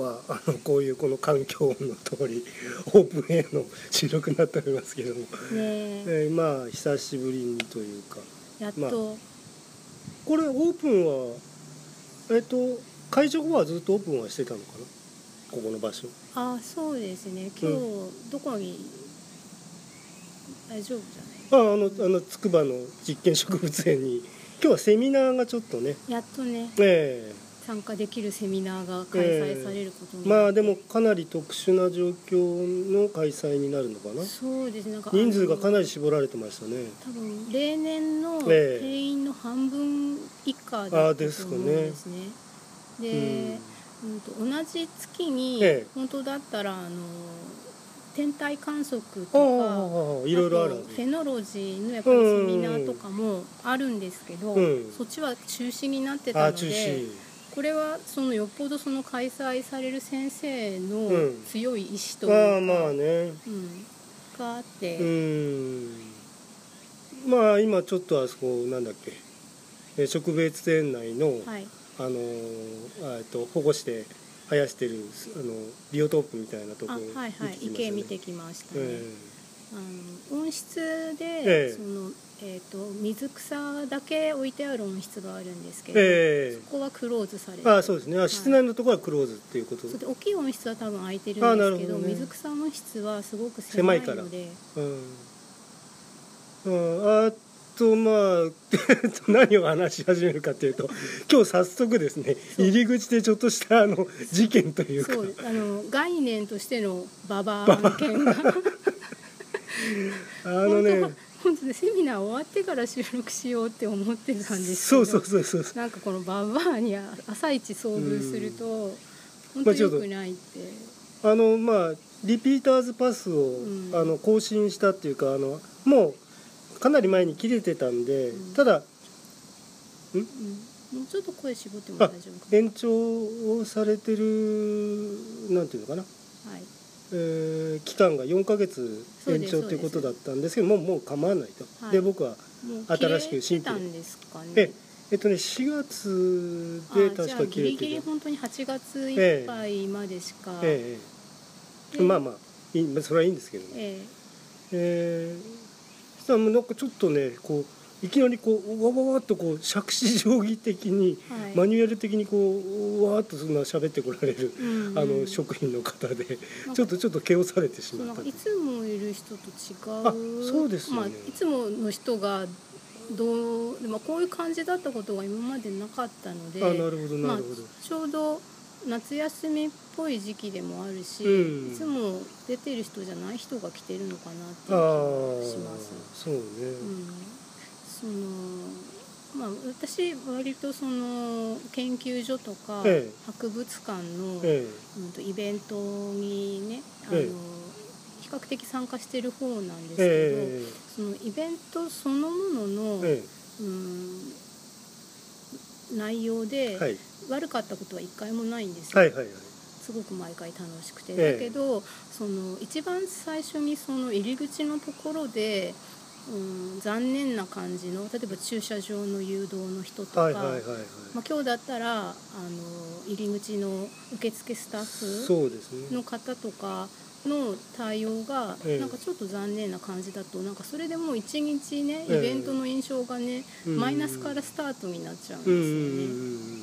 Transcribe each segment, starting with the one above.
はあのこういうこの環境音の通りオープンエアの収録になっておりますけども、ねえ。ーまあ久しぶりにというか。やっと、まあこれオープンはえっ、と会場後はずっとオープンはしてたのかな？ここの場所。あそうですね。今日、どこに大丈夫じああのあの筑波の実験植物園に。今日はセミナーがちょっとね。ゃないやっとね。え参加できるセミナーが開催されることえにまあでもかなり特殊な状況の開催になるのかな。そうですね。なんか人数がかなりり絞られてましたね。多分例年のええ。定員の半分以下だったと思うんですね。で、うん。と同じ月にええ。本当だったらあの天体観測とあかあいろいろあるとフェノロジーのやっぱりセミナーとかもあるんですけど、うん。そっちは中止になってたので中止これはそのよっぽどその開催される先生のうん。強い意志というか、ああまあね。うん、があって、うん。まあ今ちょっとあそこなんだっけ。え植物園内の、はい、あのえっと保護して生やしてるあのビオトープみたいなとこあろはいはい。池見てきましたね、えあの温室で、ええ。そのえー、と水草だけ置いてある温室があるんですけえど、えそこはクローズされてえああそうですね。あ室内のところはクローズっていうこと、で大きい温室は多分空いてるあんですけどね。水草温室はすごく狭狭いからいので。うん、うん、あとまあ 何を話し始めるかというと今日早速ですね入り口でちょっとしたあの事件というか。そう。あの概念としてのババア案件が あのね本当ねセミナー終わってから収録しようって思ってたんですけどそうそうそうそう。なんかこのババアに朝一遭遇すると本当まあちょっと良くないって、あのまあリピーターズパスを、ん。あの更新したっていうかあのもうかなり前に切れてたんで、うん。ただうん、もうちょっと声絞ってもあ大丈夫か延長をされてるなんていうのかな、えー期間が4ヶ月延長ということだったんですけどもうもう構わないと、はい。で僕は新しく切れ新規で。すかね。ええっとね4月あで確かじゃあギリギ切れててリ本当に8月いっぱいまでしか、ええまあまあいいまあそれはいいんですけどね。ええ。ー、そしたらもうなんかちょっとねこういきなりこうわわわっとこう杓子定規的に、えはい。マニュアル的にこうわーっとそんな喋ってこられる、うん。うんあの職員の方でちょっとちょっと毛をされてしまった。いつもいる人と違う。あそうですよね。まあ、いつもの人がどうでもこういう感じだったことが今までなかったのであなるほどまあなるほど、、ちょうど夏休みっぽい時期でもあるし、うん。いつも出てる人じゃない人が来てるのかなってあいうあ気がします。そうね、うん、そのまあ私割とその研究所とかええ。博物館の、えうんとイベントにねあの、ええ。比較的参加してる方なんですけど、ええ。そのイベントそのものの、えうん内容で、えはい。悪かったことは一回もないんですよ、はいはいはい。すごく毎回楽しくて、ええだけどその一番最初にその入り口のところで、うん、残念な感じの例えば駐車場の誘導の人とか、はいはいはいはい、まあ、今日だったらあの入り口の受付スタッフの方とかの対応がええ。なんかちょっと残念な感じだとなんかそれでもう一日ねええ。イベントの印象がねうん。マイナスからスタートになっちゃうんですうんようんね。うん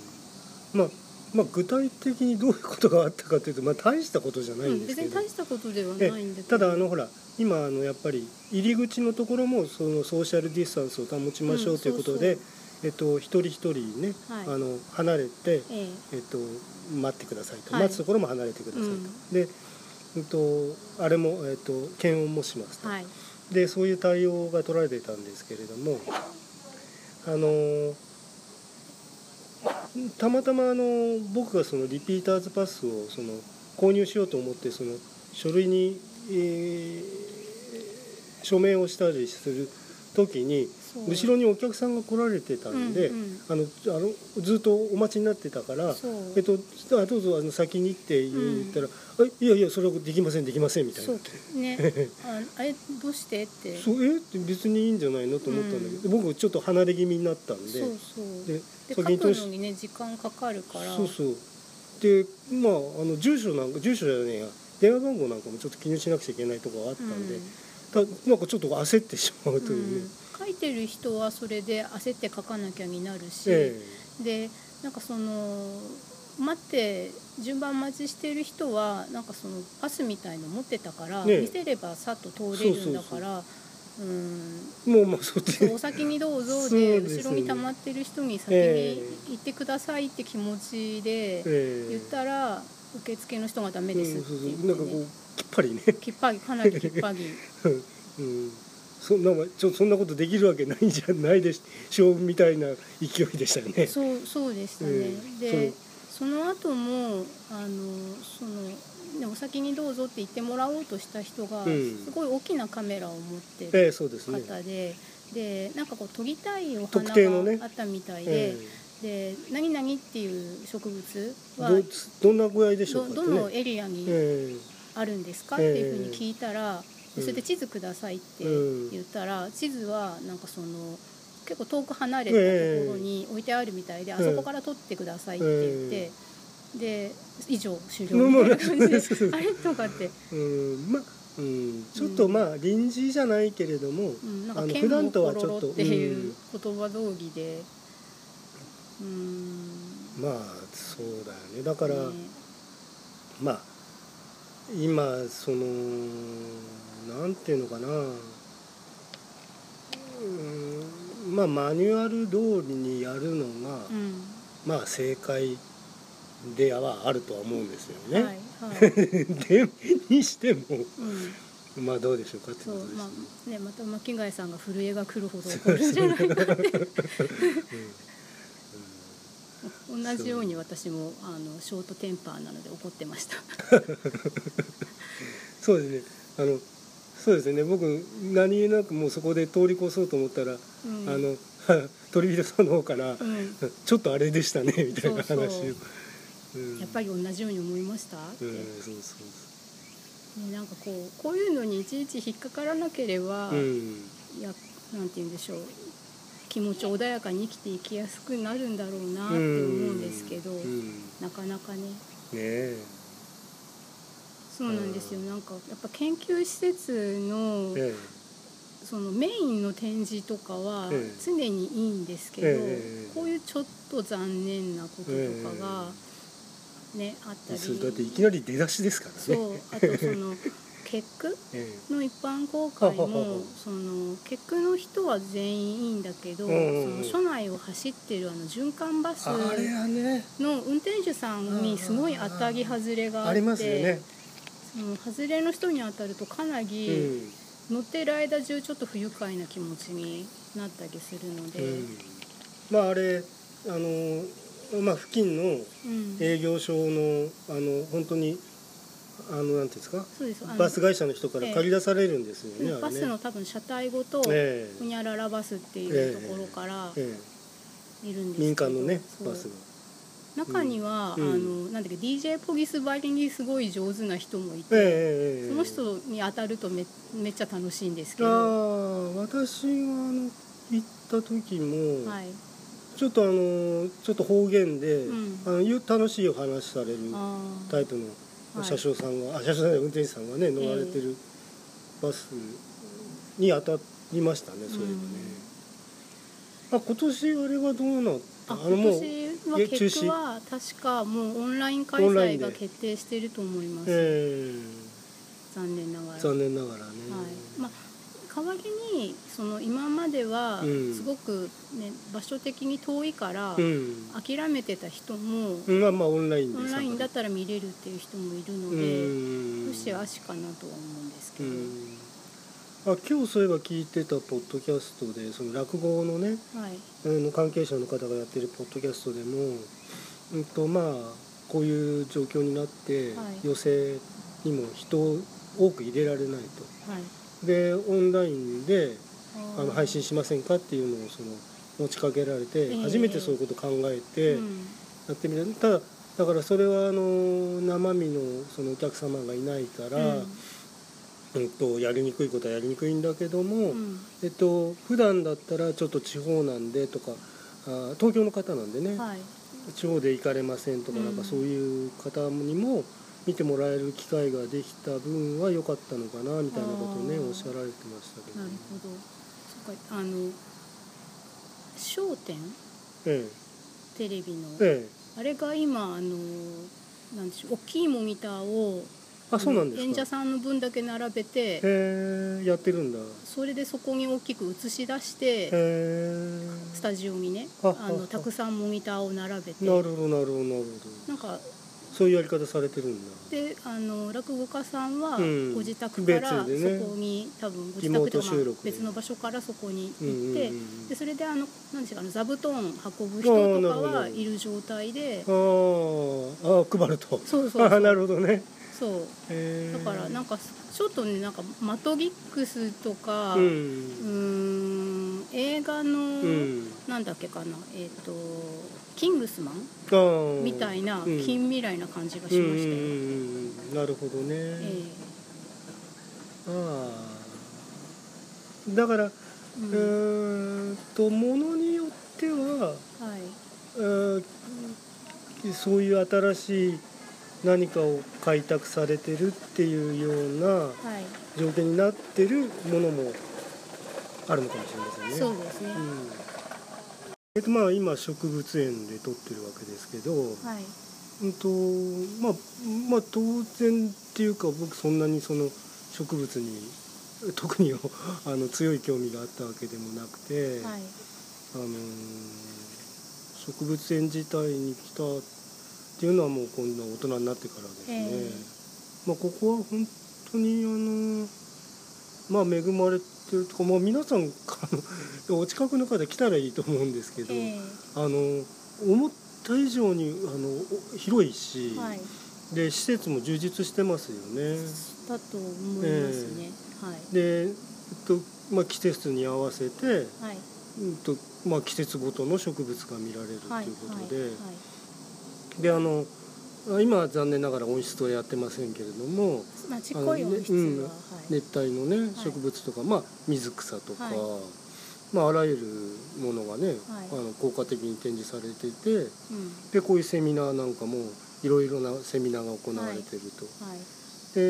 うん。まあまあ具体的にどういうことがあったかというとまあ大したことじゃないうんんですけど、別に大したことではえないんだただあのほら今あのやっぱり入り口のところもそのソーシャルディスタンスを保ちましょううんということで、えっと、一人一人ね、はい。あの離れて、ええ。えっと、待ってくださいと、はい。待つところも離れてくださいと、うん。で、えっと、あれも、えっと、検温もしますと、はい。でそういう対応が取られていたんですけれどもあのたまたまあの僕がそのリピーターズパスをその購入しようと思ってその書類に、えー署名をしたりする時に後ろにお客さんが来られてたんで、うんうん。あのあのずっとお待ちになってたからそう「えっと、あどうぞあの先に」って言ったら「あいやいやそれはできませんできません」みたいな。そう。ね。ああれどうしてって。そうえって別にいいんじゃないのと思ったんだけど、僕ちょっと離れ気味になったんで。そうそう。で先に通しくのにね時間かかるから。そうそう。でまああの住所なんか住所じゃねえや。電話番号なんかもちょっと記入しなくちゃいけないところがあったんで、うんたなんかちょっと焦ってしまうというね、うん。書いてる人はそれで焦って書かなきゃになるし、えでなんかその待って順番待ちしてる人はなんかそのパスみたいの持ってたから、ねえ。見せればさっと通れるんだからうんえもうまあそっち。お先にどうぞ で後ろに溜まってる人に先えに行ってくださいって気持ちでええ。言ったら受付の人がダメですって言って、ね、きっぱりね。きっぱりかなりきっぱり。うん、そんなちょそんなことできるわけないんじゃないでしょうみたいな勢いでしたよね。そうそうでしたね、うん。でその後もあのそのねお先にどうぞって言ってもらおうとした人が、うん。すごい大きなカメラを持ってる。方で、でなんかこう撮りたいお特花があったみたいえで、で何々っていう植物えはどどんな具合でしょうどかってね。どのエリアにえあるんですか？っていうふうに聞いたら、ええそれで地図くださいってうん言ったら、地図はなんかその結構遠く離れたところに置いてあるみたいで、あそこから撮ってくださいって言って、で以上終了みたいな感じで、あれ？とかって、えうんまうんちょっとまあ臨時じゃないけれども、うん、なんかあの剣普段ともコはちょっとロロっていう言葉道義で、うん、まあそうだよね。だから、ね。まあ今そのなんていうのかな。うんまあマニュアル通りにやるのが、うん。まあ正解ではあるとは思うんですよね。はいはい、でにしてもうん。まあどうでしょうかってことですね。まあねまた巻貝さんが震えが来るほど怒るんじゃない。かって同じように私もあのショートテンパーなので怒ってました。そうですね。あのそうですね。僕何気なくもうそこで通り越そうと思ったら、うん。あの 鳥人さんの方から、うん。ちょっとあれでしたねみたいな話を。やっぱり同じように思いました？って、うんそうそう。ね、なんかこうこういうのにいちいち引っかからなければ、うん。いやなんて言うんでしょう気持ち穏やかに生きていきやすくなるんだろうなって思うんですけど、なかなかね。え。そうなんですよ。なんかやっぱ研究施設のえそのメインの展示とかはええ。常にいいんですけど、ええこういうちょっと残念なこととかが、ねあったり。だっていきなり出だしですからね。そうあとその 結句えの一般公開もはその結句の人は全員いいんだけど、うんうんうん。その署内を走ってるあの循環バスの運転手さんにすごい当たり外れがあってその外れの人に当たるとかなうりん。乗ってる間中ちょっと不愉快な気持ちになったりするので、うん。まああれあのまあ付近のうん。営業所のあの本当にあのなんていうんですか？そうです。あのバス会社の人から借り出されるんですよね、あれね。バスの多分車体ごとえほにゃららバスっていうところからええ。いるんです民間のねバスが。中には、うん。あのなんだっけ DJ ポギスばりにすごい上手な人もいて、ええええええ。その人に当たるとめめっちゃ楽しいんですけあど、あ私があの行った時も、はい、ちょっとあのちょっと方言で、うん。あのゆ楽しいお話されるあー。タイプのはい車掌さんが、あ車掌さん運転手さんがね乗られてるバスに当たりましたね、そういうのね、あ今年あれはどうなった？あのもう今結果は確かもうオンライン開催が決定していると思います、え残念ながら。え残念ながらね、はい。まあ、代わりにその今まではうん。すごく、ね場所的に遠いからうん。諦めてた人も、まあまあオンラインでオンラインだっったら見れるっていう人もいるのうで、ん。よしあしかなとは思うんですけど、うん。あ今日そういえば聞いてたポッドキャストでその落語のねはい。あの関係者の方がやってるポッドキャストでも、うんとまあ、こういう状況になって、はい。寄席にも人を多く入れられないはい。とでオンラインであの配信しませんかっていうのをその持ちかけられて、ええ。初めてそういうことを考えてうん。やってみた、ただだからそれはあの生身のそのお客様がいないから、うん。とやりにくいことはやりにくいんだけども、うん。えっと普段だったらちょっと地方なんでとかあ東京の方なんでね、はい。地方で行かれませんとか、うんなん。かそういう方にも見てもらえる機会ができた分は良かったのかなみたいなことをねおっしゃられてましたけどなるほど。そっかあの『笑点え』テレビの、ええ。えあれが今あのなんでしょう大きいモニターをあそうなんですか。演者さんの分だけ並べてやってるんだ。へそれでそこに大きく映し出してえスタジオにねあのたくさんモニターを並べて。なるほどなるほどなるほなんかどそういうやり方されてるんだ。であの落語家さんはうん。ご自宅からそこに、多分ご自宅とか別の場所からそこに行って、でそれであの何でしょうかあの座布団運ぶ人とかはいる状態であー。あー配ると。そうそうそう。あ ーなるほどね。そう。だからなんかちょっとねなんかマトギックスとか、うん映画の、うん。なんだっけかなえっ、とキングスマン？みたいなうん。近未来な感じがしましたよ、うんうんうんうん。なるほどね、えああだから、えううんとものによってははい。えーそういう新しい何かを開拓されてるっていうようなはい。条件になってるものもあるのかもしれませんね。そうですね、うん。えっとまあ、今植物園で撮ってるわけですけど、はい。うんとまあ、まあ当然っていうか僕そんなにその植物に特に あの強い興味があったわけでもなくて、はい。あのー植物園自体に来たっていうのはもうこんな大人になってからですね、えまあ、ここは本当にあのまあ恵まれてるとか、まあ、皆さんあのお近くの方来たらいいと思うんですけど、えあの思った以上にあのお広いし、えはい。で施設も充実してますよね。だと思いますね、はい。で、えっとまあ、季節に合わせて、はい。うんとまあ、季節ごとの植物が見られるとはいいうことで、はい。であの今は残念ながら温室はやってませんけれどもまあちっこい温室うんは、はい。熱帯のねい。植物とか、まあ、水草とか、はい。まあ、あらゆるものがね、はい。あの効果的に展示されててうん。でこういうセミナーなんかもいろいろなセミナーが行われてると。はい。で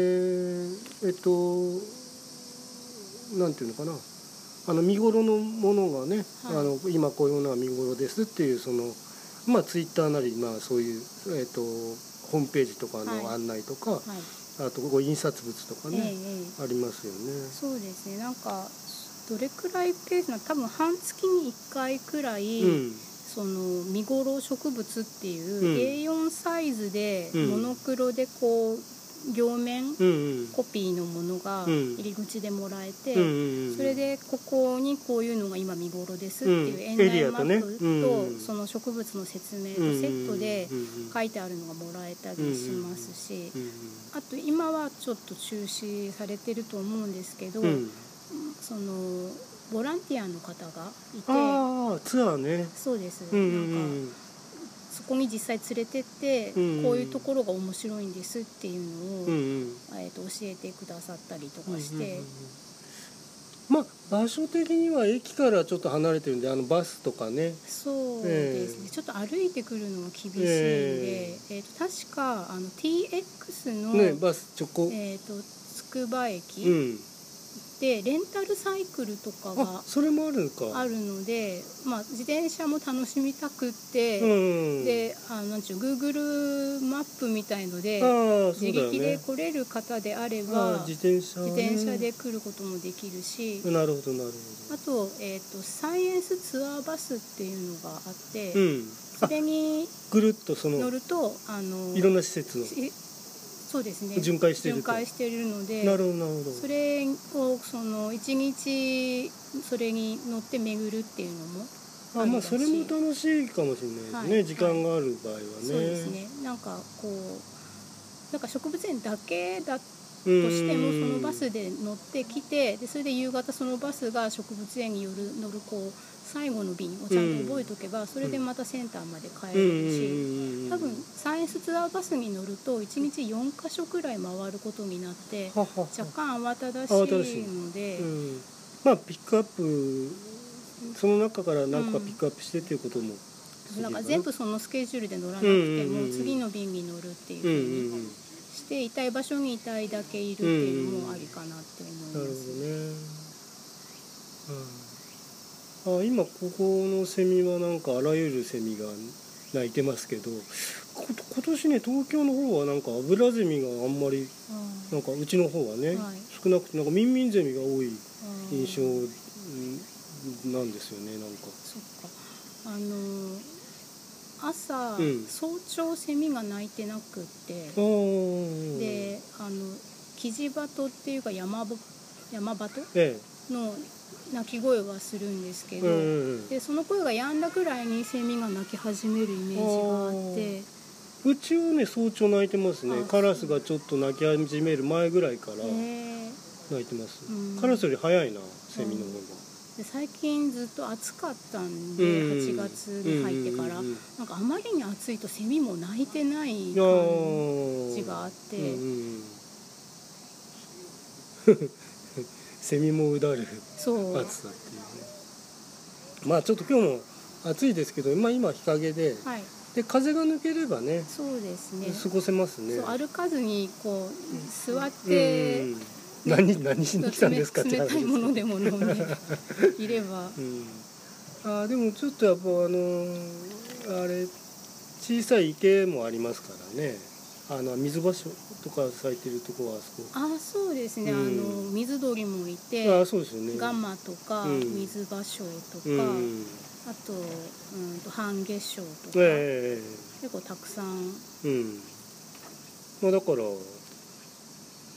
えっとなんていうのかな。あの見頃のものがね、はい。あの今こういうものが見頃ですっていうそのまあツイッターなり、まあ、そういう、えっとホームページとかのはい。案内とか、はいあとここ印刷物とかええね、ええ。ありますよね。そうですね。なんかどれくらいペースな多分半月に1回くらい、うん。その見頃植物ってうん。いう A4 サイズでうん。モノクロでこう両面コピーのものがうん。入り口でもらえて、それでここにこういうのが今見頃ですっていううん。園内マップうん。とその植物の説明とセットで書いてあるのがもらえたりしますしうんあと今はちょっと中止されてると思うんですけどそのボランティアの方がいてああツアーね。そうです。なんかそこに実際連れてってうんうん。こういうところが面白いんですっていうのをうんうん。うんえーと教えてくださったりとかして。うんうんうんまあ場所的には駅からちょっと離れてるんであのバスとかね。そうですね、ええ。ちょっと歩いてくるのが厳しいんで、ええ。ーと確かあの TX の、ねバス直行、えー、とつくばう駅んでレンタルサイクルとかあがそれもあるのか。あるので、まあ、自転車も楽しみたくって、うんであのなんちゅう Google マップみたいのでああそ自力で来れる方であれあばあ自転車、ね、自転車で来ることもできるし、なるほどなるあと,、えー、とサイエンスツアーバスっていうのがあって、ほどうん。それにぐるっとその乗るとあのいろんな施設のしそうですね。巡回してると。巡回しているのでなるほどなるほど。それをその一日それに乗って巡るっていうのもあまあそれも楽しいかもしれないですね、はい時間がある場合はね。そうですね。なんかこうなんか植物園だけだととしてもそのバスで乗ってきてでそれで夕方そのバスが植物園による乗るこう最後の便をちゃんと覚えとけば、それでまたセンターまで帰れるし、多分サイエンスツアーバスに乗ると1日4か所くらい回ることになって若干慌ただしいいので、うん、まあピックアップその中から何個かピックアップしてっていうことも。なんか全部そのスケジュールで乗らなくてうんうんうんも次の便に乗るっていううんうんふうにうん。していたい場所にいたいだけいるっていうのもありかなって思いなるほどます。ね、うん、あ今ここのセミはなんかあらゆるセミが鳴いてますけどこ今年ね東京の方はなんかアブラゼミがあんまりあなんかうちの方はね、はい。少なくてなんかミンミンゼミが多いあ印象うんなんですよねなんか。そっか。あの朝、うん。早朝セミが鳴いてなくってであのキジバトっていうか山ぼ山バトえ。の鳴き声はするんですけえど、うんうんうん。でその声が止んだくらいにセミが鳴き始めるイメージがあって。うちはね早朝鳴いてますね。あカラスがちょっと鳴き始める前ぐらいからへ鳴いてます、うん。カラスより早いなセミの方が、ーで最近ずっと暑かったんで、うん8月に入ってから、うんうんうん。なんかあまりに暑いとセミも鳴いてない感ーじがあって、うんうんうん セミもうだるそう。暑さっていうね。まあちょっと今日も暑いですけど、まあ、今日陰ではい。で風が抜ければねそうですね。過ごせますね。歩かずにこう座って、うん。何何しに来たんですかって冷話たいものでも飲んで いれば。うん、あーでもちょっとやっぱあのーあれ小さい池もありますからねあの水場所とか咲いてるとこはあそこあそうですね、うん。あの水鳥もいあてーそうですよね。ガンマとか、うん。水芭蕉とか、うん。あと,、うん、と半月賞とか、え結構たくさん。えうん。まあだから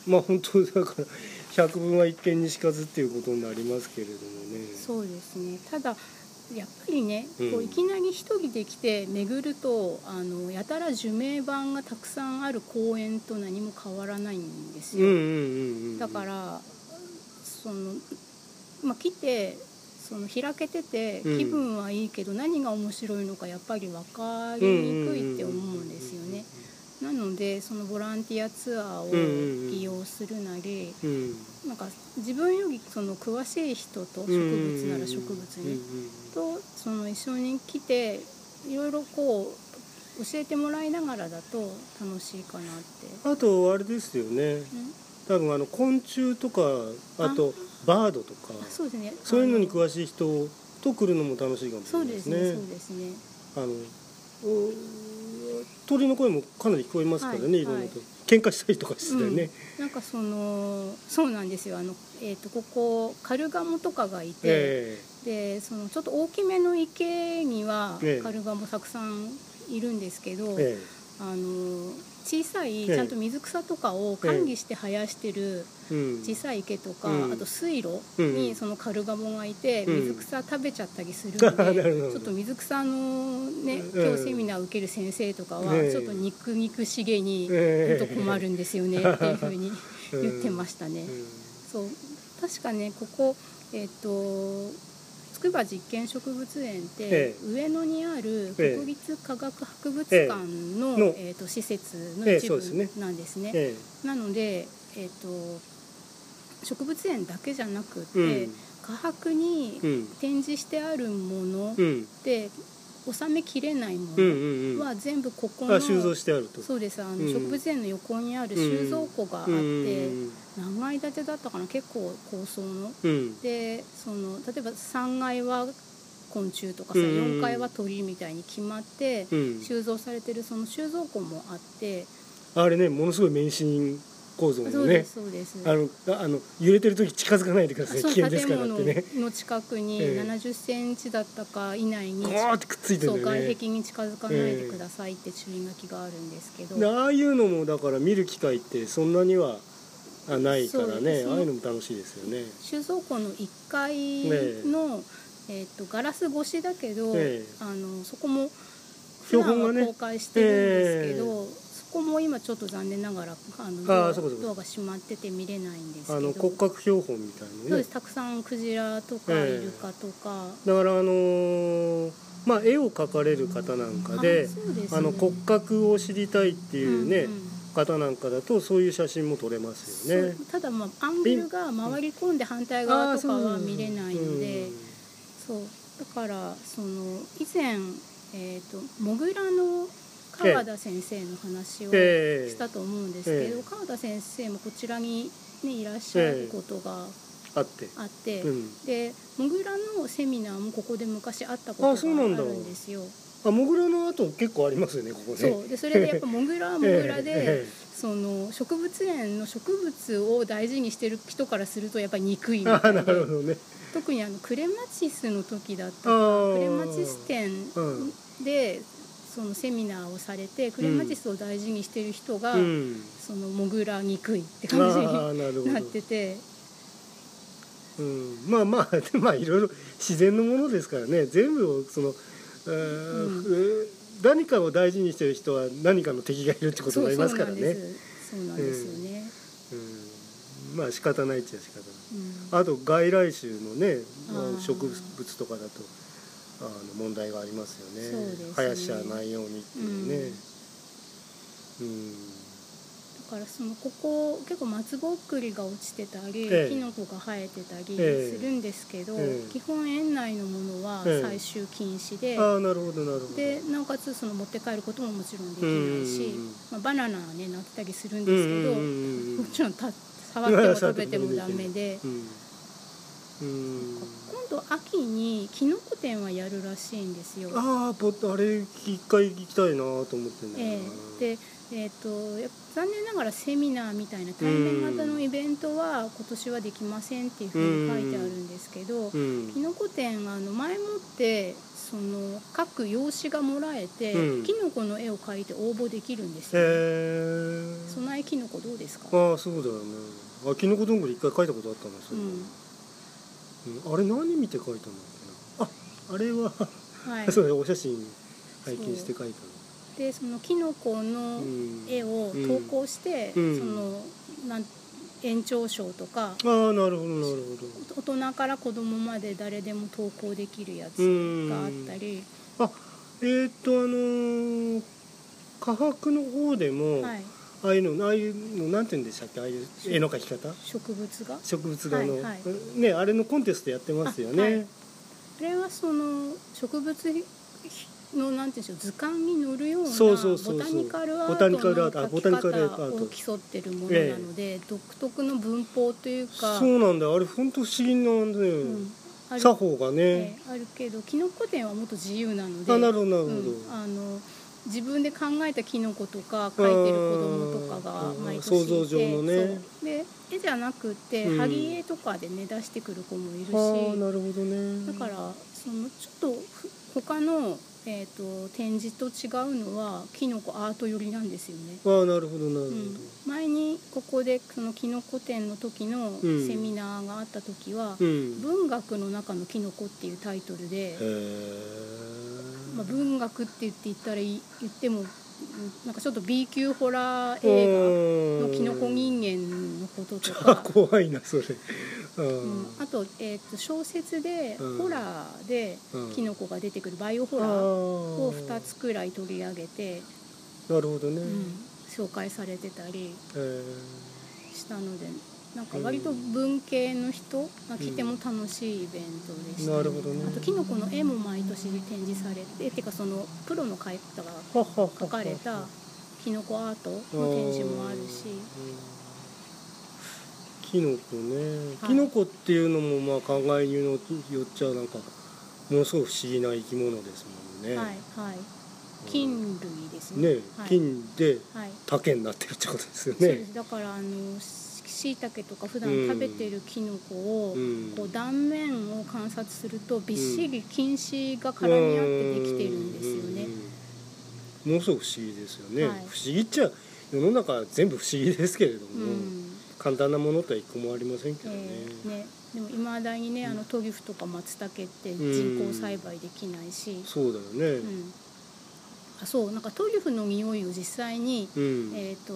まあ本当だから百分は一見にしかずっていうことになりますけれどもね。そうですね。ただやっぱりね、うん。こういきなり一人で来て巡るとあのやたら受名板がたくさんある公園と何も変わらないんですよ、うんうんうんうんだからその、まあ、来てその開けててうん。気分はいいけど何が面白いのかやっぱり分かりにくいって思うんですよね。なのでそのボランティアツアーを利用するなりうん。なんか自分よりその詳しい人と植物なら植物にとその一緒に来ていろいろこう教えてもらいながらだと楽しいかなって。あとあれですよね。うん。多分あの昆虫とかあ。とバードとかあそうですね。そういうのにあ詳しい人と来るのも楽しいかもしそうれないですすでねそうね。ですね。あのお鳥の声もかなり聞こえますからね、はいい、ろんなと。喧嘩したりとかしてね。なんかそのそうなんですよ。あの、えー、とここカルガモとかがいて、えでそのちょっと大きめの池にはええ。カルガモたくさんいるんですけど、え。あの小さいええ。ちゃんと水草とかを管理して生やしてる小さい池とか、うん。あと水路うんにそのカルガモがいて、うん。水草食べちゃったりする なので、ちょっと水草のねうん。今日セミナー受ける先生とかはええ。ちょっと肉肉しげにええ。本当困るんですよね っていうふうに言ってましたね。うん。そう。確かねここえっ、と筑波実験植物園って、え上野にあるええ。国立科学博物館の,、のえー、と施設のええ一部なんですね。えなので、えー、と植物園だけじゃなくて、うん。科博に展示してあるものうん。で収めきれないものは全部ここの、あ収蔵してあると。そうです。あの、うん。植物園の横にある収蔵庫があって、うん何階建てだったかな？結構高層の。うん。でその例えば3階は昆虫とかさ、うん4階は鳥みたいに決まってうん。収蔵されてるその収蔵庫もあって、あれねものすごい免震構造のねそうですそうです。あのあの揺れてる時近づかないでください。危険です建からってね。物の近くにええ。70センチだったか以内にゴーってくっついてるそうんだよね。外壁に近づかないでくださいって注意書きがあるんですけど、でああいうのもだから見る機会ってそんなにはあないからね。ああいうのも楽しいですよね。収蔵庫の1階の、えー、とガラス越しだけど、ええ。あのそこも普標本が公開してるんですけど、そこも今ちょっと残念ながらあのドアドアが閉まってて見れないんですけど。あの骨格標本みたいなね。そうです。たくさんクジラとかええ。イルカとか、だからあのーまあ絵を描かれる方なんかでうであの骨格を知りたいっていうね、んん。方なんかだとそういう写真も撮れますよね。ただまあアングルが回り込んで反対側とかは見れないので、そう。だからその以前えー、とモグラの川田先生の話をええ。したと思うんですけど、ええ。川田先生もこちらに、ね、いらっしゃることがあって。あって、うん。でモグラのセミナーもここで昔あったことがあるんですよ。あモグラの後結構ありますよねここね。そう。でそれでやっぱモグラは モグラで、えその植物園の植物を大事にしてる人からするとやっぱり憎いみたいなるほでどね。特にあのクレマチスの時だったクレマチス展うん。でそのセミナーをされてクレマチスを大事にしてる人が、うん。そのモグラ憎いってあ感じになってて。うん、まあまあでまあいろいろ自然のものですからね。全部をその、えーうん。え何かを大事にしてる人は何かの敵がいるってことそうがありますからね。そうなんです。よね。うん、まあ仕方ないっちゃ仕方ない。うん。あと外来種のね植物とかだとあの問題がありますよね。そうですね。生やしちゃわないようにっていうね。うん、だからそのここ結構松ぼっくりが落ちてたり、ええ。キノコが生えてたりええ。するんですけど、ええ。基本園内のものはええ。採集禁止で、ああなるほどなるほど。でなおかつその持って帰ることももちろんできないし、うんまあ、バナナはねなってたりするんうんですけど、うんうんうんもちろんた触っても食べてもダメで。今度秋にキノコ展はやるらしいんですよ。ああぼあれ一回行きたいなと思ってんだえよなえ。で、えー、と残念ながらセミナーみたいな対面型のイベントは今年はできませんっていうふうに書いてあるんですけど、うん。キノコ展あの前もってその各用紙がもらえて、うん。キノコの絵を描いて応募できるんですへよ、え備えキノコどうですか、ああそうだよね。あキノコどんぐり一回書いたことあったんですよ、うんうん。あれ何見て書いたんだっけな？ああれは、はい、そうだお写真拝見して書いたでそのキノコの絵を投稿して、うん。そのなん園長賞とか。ああなるほどなるほど。大人から子供まで誰でも投稿できるやつがあったり、あえーっとあのー科博の方でも、はい、ああいうのああいうのなんて言うんでしたっけ？ああいう絵の描き方？植物が植物画の、はいはい。ねあれのコンテストやってますよね、あはい。あれはその植物のなんていうんでしょう図鑑に載るようなそうそうそうそう。ボタニカルアーボタニカトカルアー方トを競ってるものなので、独特の文法というか。そうなんだあれ本当不思議なんだよ、うん。作法がね、えーあるけどキノコ展はもっと自由なので。あなるほどなるほど、うんあの自分で考えたキノコとか描いてる子供とかがうん。毎年想像いて上のね。で絵じゃなくってうん。萩絵とかでね出してくる子もいるし、なるほどね。だからそのちょっとふ他の、えー、と展示と違うのはキノコアート寄りなんですよね。ああなるほどなるほど、うん、前にここでそのキノコ展の時のうん。セミナーがあった時はうん「文学の中のキノコ」っていうタイトルでまあ、文学って言って言ったらい言ってもうんなんかちょっと B 級ホラー映画のキノコ人間のこととあか。怖いなそれ、ううん。ん、あと,、えー、と小説で、うん。ホラーでうん。キノコが出てくるバイオホラーを2つくらい取り上げて、なるほどね、うん、紹介されてたりえしたのでなんか割と文系の人が来ても楽しいイベントでした、なるほどね。あとキノコの絵も毎年展示されてっていうかそのプロの方が描かれたキノコアートの展示もあるし、キノコね、はい。キノコっていうのもまあ考えによっちゃなんかものすごく不思議な生き物ですもんね。はいはい。菌類ですね。ね、はい、金ではい。竹になってるってことですよね。そうで。す。だからあのしいたけとか普段食べてるキノコを、うんこう断面を観察するとびっしり菌糸が絡み合ってできてるんですよね。うん。ものすごく不思議ですよね。はい不思議っちゃ世の中全部不思議ですけれども、うん簡単なものとは一個もありませんけどね。えーねでもいまだにねあのトリュフとか松茸って人工栽培できないし、そうだよね。うんあそうなんかトリュフの匂いを実際に、うん。えー、と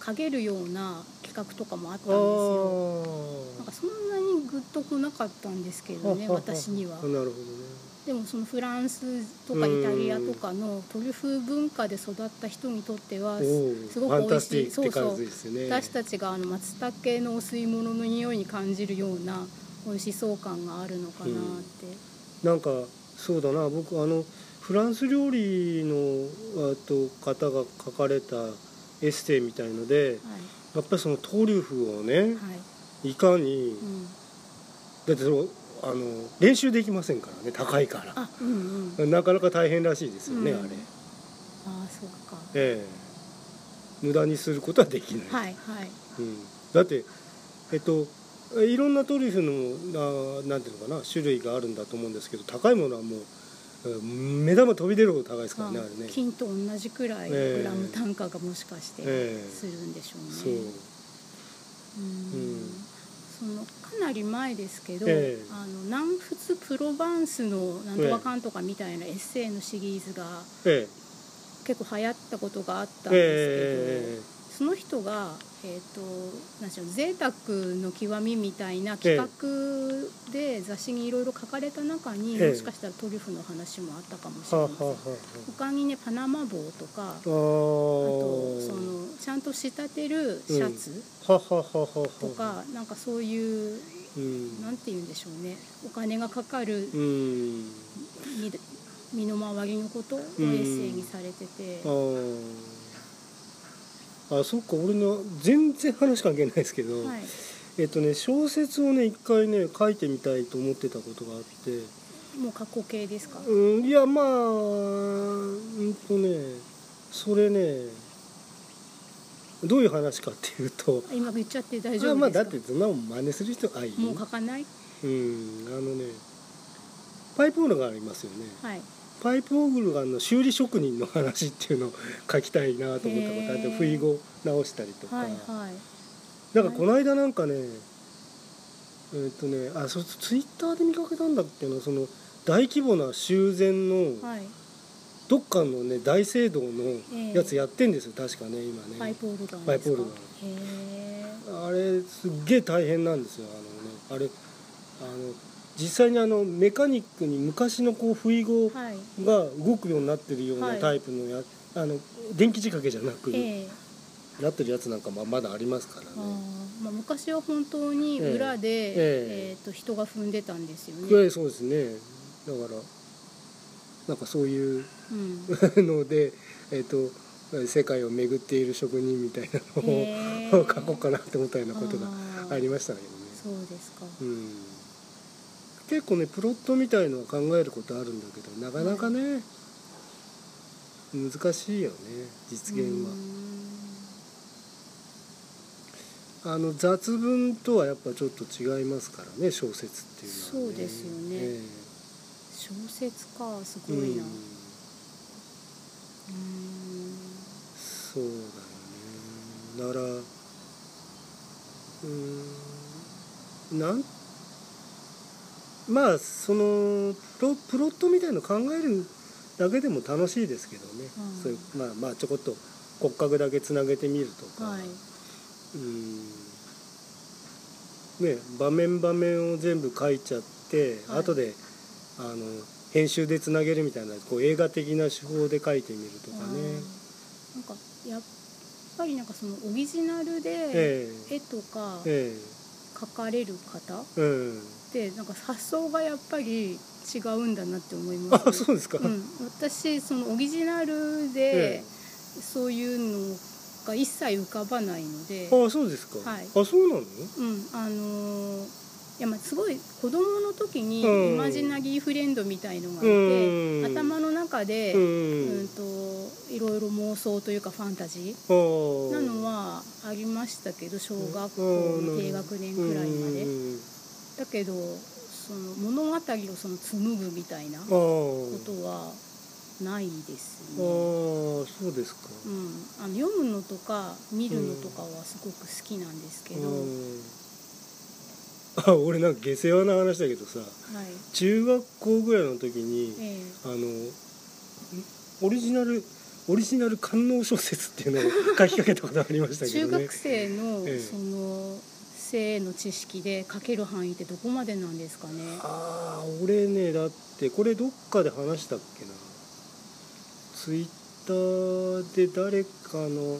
嗅げるような企画とかもあったんですあよ。ーなんかそんなにグッとこなかったんですけどね私にはな。るほどね。でもそのフランスとかイタリアとかのトリュフ文化で育った人にとってはすごく美味しいそうそう。私たちがあの松茸のお吸い物の匂いに感じるような美味しそう感があるのかなって、なんかそうだな僕あのフランス料理のあと方が書かれたエッセイみたいのでやっぱりそのトリュフをねはい。はいいかにうん。だってそのあの練習できませんからね高いから。あうんうん。なかなか大変らしいですよね、うん。あれ。ああそうか。ええ。無駄にすることはできない、はいはい。うん、だってえっといろんなトリュフのななんていうのかな種類があるんだと思うんですけど高いものはもううん目玉飛び出るほど高いですからねあれね。金と同じくらいええ。グラム単価がもしかしてええするんでしょうね。そう。うん。うん。そのかなり前ですけど、ええ。あの南仏プロバンスのなんとかかんとかみたいなエッセイのシリーズがえ結構流行ったことがあったえんですけど、えその人が、えー、となんでしょう贅沢の極みみたいな企画で雑誌にいろいろ書かれた中に、ええ。もしかしたらトリュフの話もあったかもしれません。はあは他にねパナマ帽とかあとーそのちゃんと仕立てるシャツとか、なんかそういううん。なんて言うんでしょうね。お金がかかるうん。身身の回りのことをエッセイにされてて、あーあそっか俺の全然話関係ないですけど、はい、えっとね小説をね一回ね書いてみたいと思ってたことがあって。もう過去形ですか、うんいやまあうんとねそれねどういう話かっていうと今言っちゃって大丈夫ですか？あまあだってそんなもん真似する人あいい。もう書かない？うんあのねパイプオルガンありますよね。はいパイプオルガンの修理職人の話っていうのを書きたいなと思ったことあって不意語直したりとか、はいはいだからこの間なんかねえっ、とねあそツイッターで見かけたんだっけなその大規模な修繕のはい。どっかのね大聖堂のええ。やつやってんですよ確かね今ね。パイプオルガンパイですか？プオルガンへあれすっげえ大変なんですよあのね。あれあの実際にあのメカニックに昔のこう不意語えはいが動くようになってるようはない。タイプのや、あの電気仕掛けじゃなく、ええ。なってるやつなんかもまだありますからあね。ー。まあ、昔は本当に裏で、ええ。えーと人が踏んでたんですよね。ええそうですね。だからなんかそういううん、ので、えっと世界を巡っている職人みたいなのを、へ ー書こうかなって思ったようなことがあー。ありましたけどね。そうですか。うん、結構ねプロットみたいのは考えることあるんだけどなかなかね、難しいよね実現は。あの雑文とはやっぱちょっと違いますからね小説っていうのは、ね、そうですよね。え小説かすえごいな。うん。うんそうだよね。だからうんなんまあそのプロットみたいの考えるだけでも楽しいですけどね、うん。そういうまあまあちょこっと骨格だけつなげてみるとか、はい。うん。ね場面場面を全部書いちゃって、はい。後であの編集でつなげるみたいなこう映画的な手法で書いてみるとかね。なんかやっぱりなんかそのオリジナルでええ。絵とかえ描かれる方っえうん、てなんか発想がやっぱり違うんだなって思います、あそうですか、うん、私そのオリジナルでえそういうのが一切浮かばないので、あそうですか、はい。あそうなの？うん、あのーいやまあすごい子供の時にうん。イマジナリーフレンドみたいのがいて、うん。頭の中で、ううんん、といろいろ妄想というかファンタジあーー。なのはありましたけど小学校の低学年くらいまで。うんだけどその物語をその紡ぐみたいなあこーとはないですあね、ーそうですか、うん、あの読むのとか見るのとかはすごく好きなんですけど、あ俺なんか下世話な話だけどさ中学校ぐらいの時にええ。あのオリジナルオリジナル官能小説っていうのを書きかけたことありましたけ中どね。学生のええ。その性の知識で書ける範囲ってどこまでなんですかね？ああ俺ねだってこれどっかで話したっけな？ツイッターで誰かの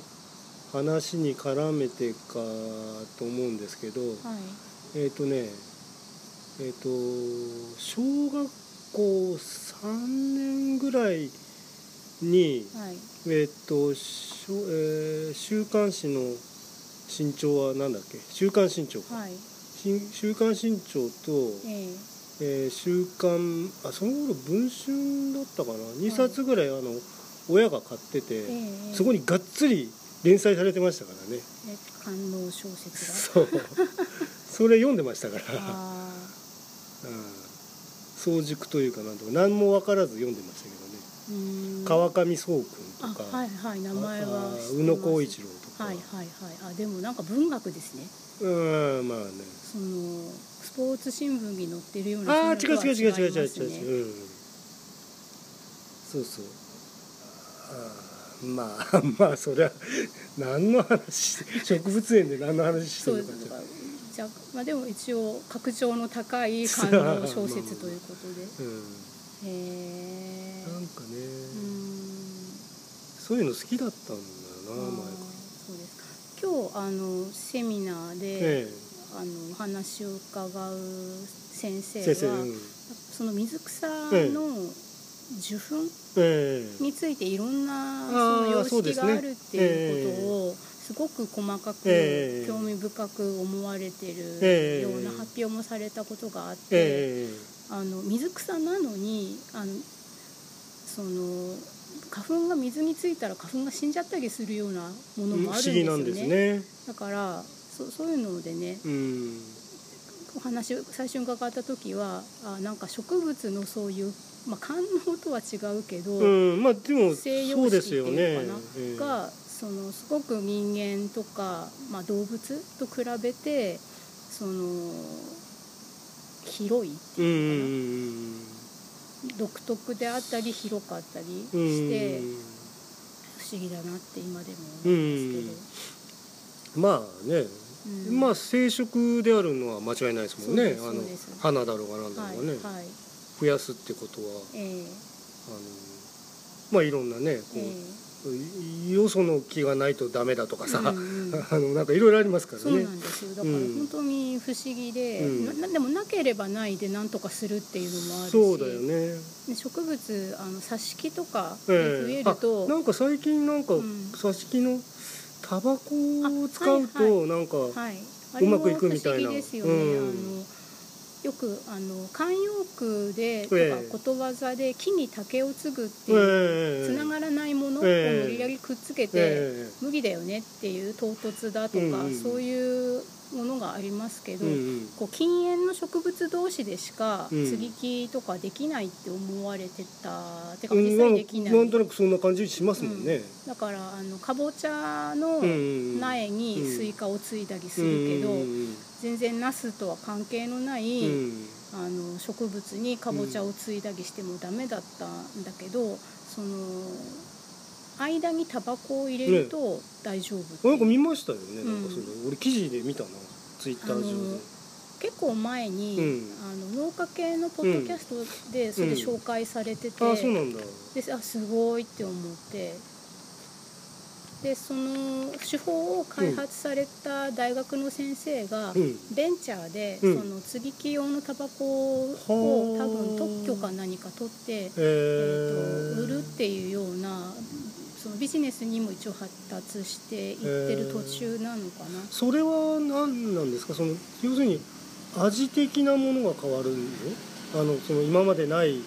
話に絡めてかと思うんですけどはい。えっ、とねえっ、と小学校3年ぐらいにはい。えっと、しょえー週刊誌の新潮はなんだっけ？週刊新潮か、はい。新週刊新潮と、ええ。ー週刊あその頃文春だったかな？2冊ぐらいあの親が買ってて、えええそこにがっつり連載されてましたからね。え官能小説が。そう。それ読んでましたから。あうん。早熟というかなんとか何も分からず読んでましたけどね、川上壮君あとか、はいはい名前は宇野浩一郎とか、はいはいはい。あでもなんか文学ですね。うんまあね。そのスポーツ新聞に載ってるようなああ違う違う違う違う違う。違ういうん、そうそう。あーまあまあそりゃ何の話植物園で何の話してるのかそうですかじゃあまあでも一応格調の高い官能小説ということで。うん。へえなんかね、うーん。そういうの好きだったんだよな前今日あのセミナーで、えあのお話を伺う先生えはうん。その水草の受粉ええ。についていろんなその様式があるっていうことをすごく細かくええ。興味深く思われてるええ。ような発表もされたことがあってえ。あの水草なのにあのその花粉が水についたら花粉が死んじゃったりするようなものもあるん。ですよね。ねだからそそういうのでねうん。お話を最初に伺った時はあなんか植物のそういう、まあ、官能とは違うけど、うん。まあでも西洋式っていうのかな、ええがそのすごく人間とか、まあ、動物と比べてその広いってうんういうんのかな、独特であったり広かったりして不思議だなって今でも思うんですまあね、けど、うん。まあ生殖であるのは間違いないですもんね。あの花だろうがなんだはいろうがね、はい増やすってことは。ええ。あのまあいろんなねこう、えよその気がないとダメだとかさ、うんうん。あのなんかいろいろありますからそうねなんですよ。だからうん。本当に不思議で、うん。ななでもなければないで何とかするっていうのもあるし。そうだよね、で植物あの挿し木とか増え。えると、あなんか最近なんかうん。挿し木のタバコを使うとなんか、はい、うまくいくみたいな。あれも不思議ですよね、うん。あのよくあの慣用句でとか、ええ。ことわざで木に竹を継ぐっていう、ええつながらないものをええ。無理やりくっつけて、え無理だよねっていう唐突だとか、そういうものがありますけど、えうんうん。こう近縁の植物同士でしかうん。接ぎ木とかできないって思われてた、てかうん実際できない、なんとなくそんな感じしますもんね、だからあのかぼちゃのうんうん苗にスイカをついだりするけど、うん全然ナスとは関係のない、うん。あの植物にかぼちゃをついだりしてもダメだったんだけど、その間にタバコを入れると大丈夫なんか見ましたよね、うん。なんかそれ俺記事で見たなツイッター上で。結構前に、うん。あの農家系のポッドキャストでそれ紹介されてて、ああそうなんだ。であすごいって思って。でその手法を開発された大学の先生が、うん。ベンチャーで、うん。その接ぎ木用のタバコをはあ多分特許か何か取って、ええー、と売るっていうようなそのビジネスにも一応発達していってる途中なのかな。それは何なんですか？その要するに味的なものが変わるの？あのその今までない。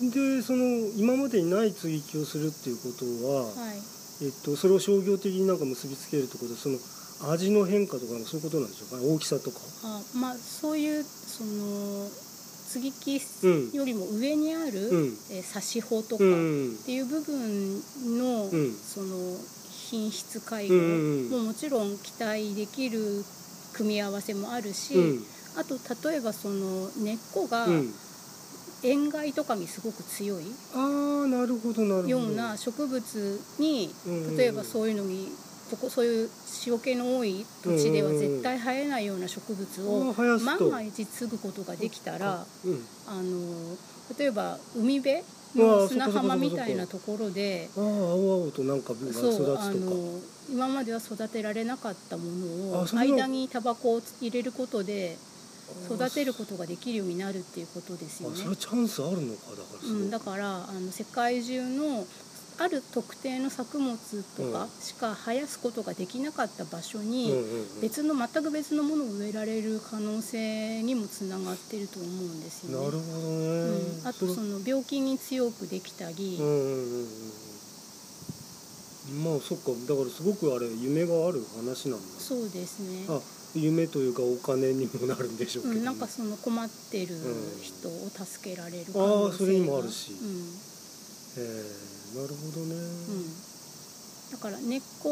でその今までにない追記をするっていうことは、はい。えっと、それを商業的になんか結びつけるってことはその味の変化とかそういうことなんでしょうか？大きさとか。あまあそういうその接ぎ木うんよりも上にある、うん。えー差し穂とかっうん。ていう部分の、うん。その品質改うん良うん。ももちろん期待できる組み合わせもあるし、うん。あと例えばその根っこがうん。塩害とかにすごく強いああなるほどなるほど。ような植物にうん。例えばそういうのにここそういう塩気の多い土地では絶対生えないような植物を万が一継ぐことができたらうん。あの例えば海辺あのー砂浜みたいなところでああ青々となんかが育つそうとかあの今までは育てられなかったものを間にタバコを入れることで育てることができるようになるっていうことですよね。あそれはチャンスあるのかだからうん、だからあの世界中のある特定の作物とかしか生やすことができなかった場所に、うんうんうん。別の全く別のものを植えられる可能性にもつながってると思うんですよね。なるほどね、うん、あとれその病気に強くできたり、うんうんうんうん。まあそっか。だからすごくあれ夢がある話なんだ。そうですね。あ夢というかお金にもなるんでしょうけど、ね。うん、なんかその困ってる人を助けられる可あ能性が。ーそれにもあるし。うんえーなるほどね、うん、だから根っこ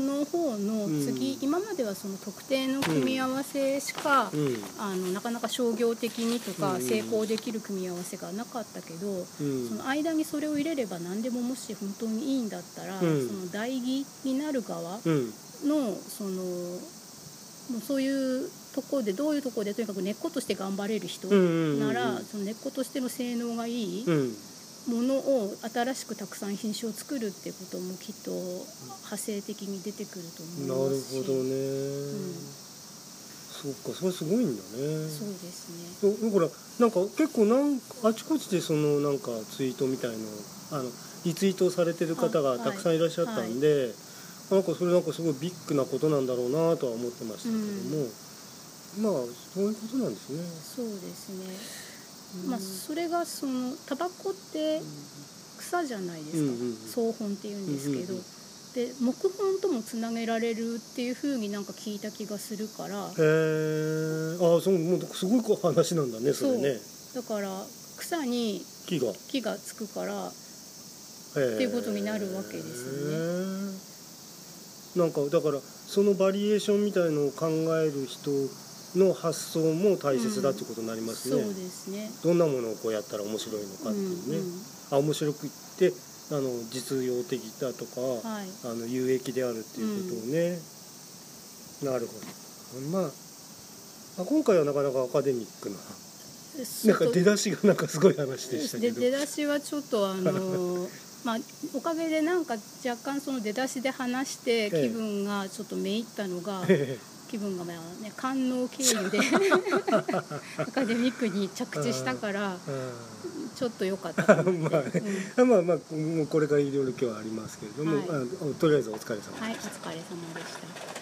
の方の次、うん。今まではその特定の組み合わせしか、うん。あのなかなか商業的にとかうん成功できる組み合わせがなかったけど、うん。その間にそれを入れれば何でももし本当にいいんだったら、うん。その代議になる側うん。のそのもうそういうとこでどういうとこでとにかく根っことして頑張れる人なら、その根っことしての性能がいいうんものを新しくたくさん品種を作るっていうこともきっと派生的に出てくるとなる思いますし。ほどね、んそっかそれすごいんだね。そうですね。だからなんか結構なんあちこちでそのなんかツイートみたいのあのリツイートされてる方がたくさんいらっしゃったんで、なんかそれなんかすごいビッグなことなんだろうなとは思ってましたけども、まあそういうことなんですね。そうですねまあそれがそのタバコって草じゃないですか、草本っていうんですけど、で木本ともつなげられるっていうふうになんか聞いた気がするから。へえあそうもうすごい話なんだねそれね。だから草に木が。木がつくからっていうことになるわけですよね。なんかだからそのバリエーションみたいのを考える人の発想も大切だってことになりますね。そうですねどんなものをこうやったら面白いのかっていうね。あ面白くってあの実用的だとか、うんうんはいあの有益であるっていうことをね。なるほど。まあ。あ今回はなかなかアカデミックななんか出だしがなんかすごい話でしたけどで出だしはちょっとあの まあおかげでなんか若干その出だしで話して気分がちょっとめいったのが、気分がまあね官能経由で アカデミックに着地したからちょっと良かった。まあね。うん。まあまあこれからいろいろ今日はありますけれども、はい。あとりあえずお疲れ様でした。はいお疲れ様でした。